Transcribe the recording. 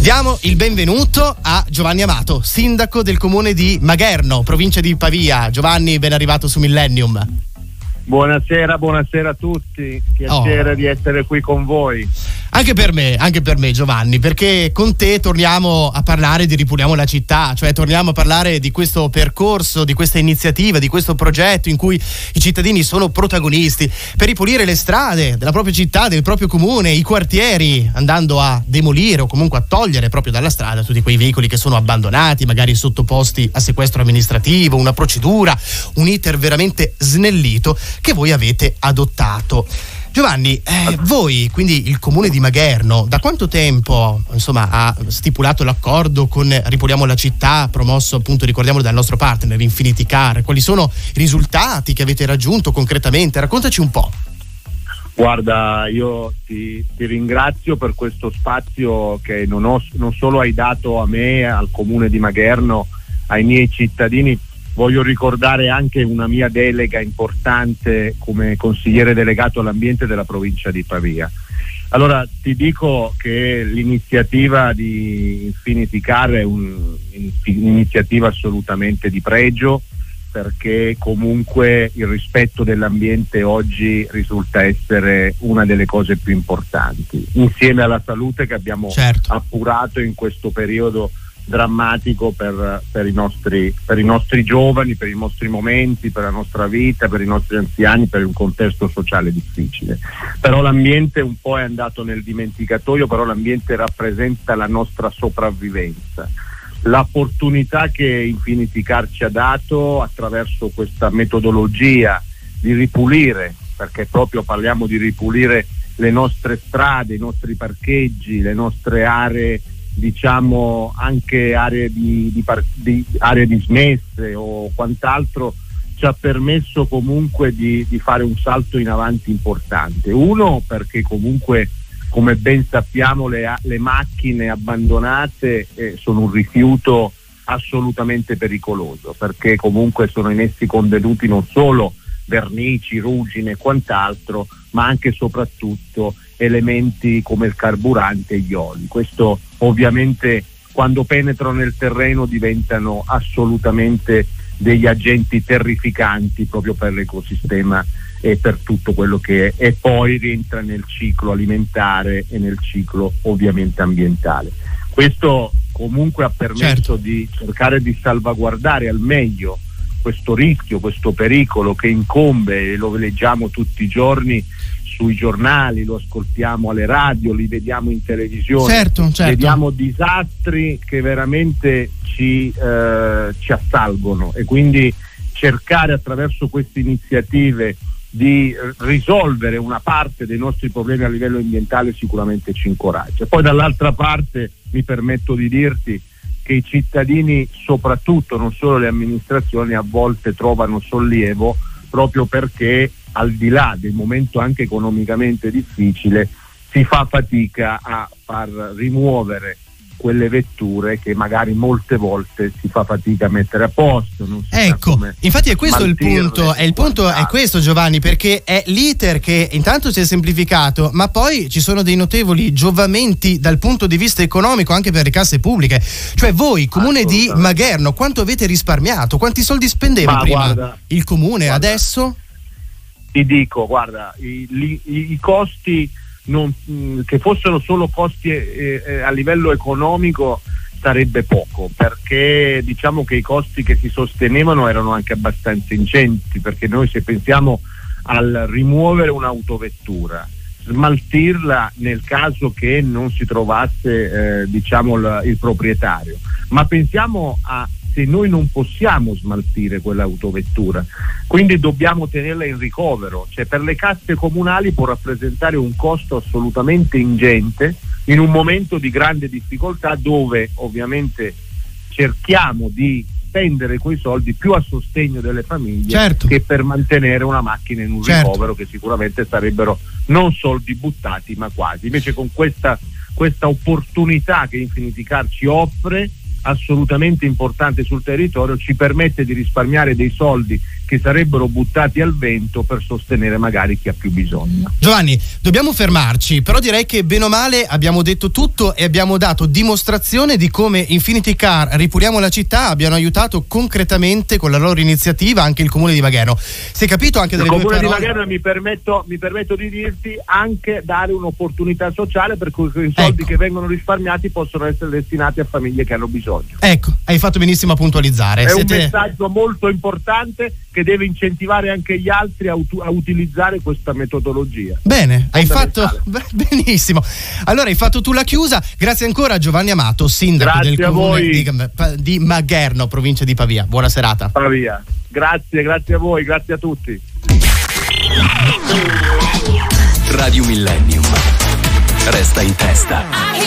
Diamo il benvenuto a Giovanni Amato, sindaco del comune di Magherno, provincia di Pavia. Giovanni, ben arrivato su Millennium. Buonasera, buonasera a tutti, piacere oh. di essere qui con voi. Anche per me, anche per me Giovanni, perché con te torniamo a parlare di Ripuliamo la città, cioè torniamo a parlare di questo percorso, di questa iniziativa, di questo progetto in cui i cittadini sono protagonisti per ripulire le strade della propria città, del proprio comune, i quartieri, andando a demolire o comunque a togliere proprio dalla strada tutti quei veicoli che sono abbandonati, magari sottoposti a sequestro amministrativo, una procedura, un iter veramente snellito che voi avete adottato. Giovanni, eh, voi, quindi il comune di Magherno, da quanto tempo insomma, ha stipulato l'accordo con Ripuliamo la città, promosso appunto, ricordiamolo, dal nostro partner Infinity Car? Quali sono i risultati che avete raggiunto concretamente? Raccontaci un po'. Guarda, io ti, ti ringrazio per questo spazio che non, ho, non solo hai dato a me, al comune di Magherno, ai miei cittadini, voglio ricordare anche una mia delega importante come consigliere delegato all'ambiente della provincia di Pavia. Allora ti dico che l'iniziativa di Infinity Car è un'iniziativa assolutamente di pregio perché comunque il rispetto dell'ambiente oggi risulta essere una delle cose più importanti, insieme alla salute che abbiamo certo. appurato in questo periodo drammatico per, per, i nostri, per, i nostri, giovani, per i nostri momenti, per la nostra vita, per i nostri anziani, per un contesto sociale difficile. Però l'ambiente un po' è andato nel dimenticatoio, però l'ambiente rappresenta la nostra sopravvivenza. L'opportunità che Infinity Car ci ha dato attraverso questa metodologia di ripulire, perché proprio parliamo di ripulire le nostre strade, i nostri parcheggi, le nostre aree diciamo anche aree, di, di, di, aree dismesse o quant'altro ci ha permesso comunque di, di, fare un salto in avanti importante. Uno perché comunque come ben sappiamo le, le macchine abbandonate eh, sono un rifiuto assolutamente pericoloso perché comunque sono in essi contenuti non solo vernici, ruggine e quant'altro, ma anche e soprattutto elementi come il carburante e gli oli. Questo ovviamente quando penetrano nel terreno diventano assolutamente degli agenti terrificanti proprio per l'ecosistema e per tutto quello che è e poi rientra nel ciclo alimentare e nel ciclo ovviamente ambientale. Questo comunque ha permesso certo. di cercare di salvaguardare al meglio questo rischio, questo pericolo che incombe e lo leggiamo tutti i giorni sui giornali, lo ascoltiamo alle radio, li vediamo in televisione, certo, certo. vediamo disastri che veramente ci, eh, ci assalgono e quindi cercare attraverso queste iniziative di risolvere una parte dei nostri problemi a livello ambientale sicuramente ci incoraggia. Poi dall'altra parte mi permetto di dirti che i cittadini, soprattutto non solo le amministrazioni, a volte trovano sollievo proprio perché al di là del momento anche economicamente difficile si fa fatica a far rimuovere quelle vetture che magari molte volte si fa fatica a mettere a posto. ecco, infatti è questo il punto, è il punto è questo Giovanni, perché è l'iter che intanto si è semplificato, ma poi ci sono dei notevoli giovamenti dal punto di vista economico anche per le casse pubbliche. Cioè voi, comune di Magherno, quanto avete risparmiato? Quanti soldi spendeva ma prima guarda, il comune guarda, adesso? Ti dico, guarda, i, i, i costi non, mm, che fossero solo costi eh, eh, a livello economico sarebbe poco perché diciamo che i costi che si sostenevano erano anche abbastanza ingenti perché noi se pensiamo al rimuovere un'autovettura smaltirla nel caso che non si trovasse eh, diciamo il, il proprietario ma pensiamo a se noi non possiamo smaltire quell'autovettura, quindi dobbiamo tenerla in ricovero, cioè per le casse comunali può rappresentare un costo assolutamente ingente in un momento di grande difficoltà dove ovviamente cerchiamo di spendere quei soldi più a sostegno delle famiglie certo. che per mantenere una macchina in un certo. ricovero che sicuramente sarebbero non soldi buttati ma quasi. Invece con questa, questa opportunità che Infinity Car ci offre assolutamente importante sul territorio, ci permette di risparmiare dei soldi che sarebbero buttati al vento per sostenere magari chi ha più bisogno. Giovanni, dobbiamo fermarci, però direi che bene o male abbiamo detto tutto e abbiamo dato dimostrazione di come Infinity Car Ripuliamo la città abbiano aiutato concretamente con la loro iniziativa anche il comune di Magheno. Si è capito anche dalle il comune di Magheno mi permetto, mi permetto di dirti anche dare un'opportunità sociale per cui i soldi Ecco. che vengono risparmiati possono essere destinati a famiglie che hanno bisogno. Ecco, hai fatto benissimo a puntualizzare. È un Siete- messaggio molto importante che deve incentivare anche gli altri a, utu- a utilizzare questa metodologia. Bene, hai fatto beh, benissimo. Allora hai fatto tu la chiusa. Grazie ancora a Giovanni Amato, sindaco Grazie del comune di, di Magherno, provincia di Pavia. Buona serata. Pavia. Grazie, grazie a voi, grazie a tutti. Radio Millennium. Resta in testa. I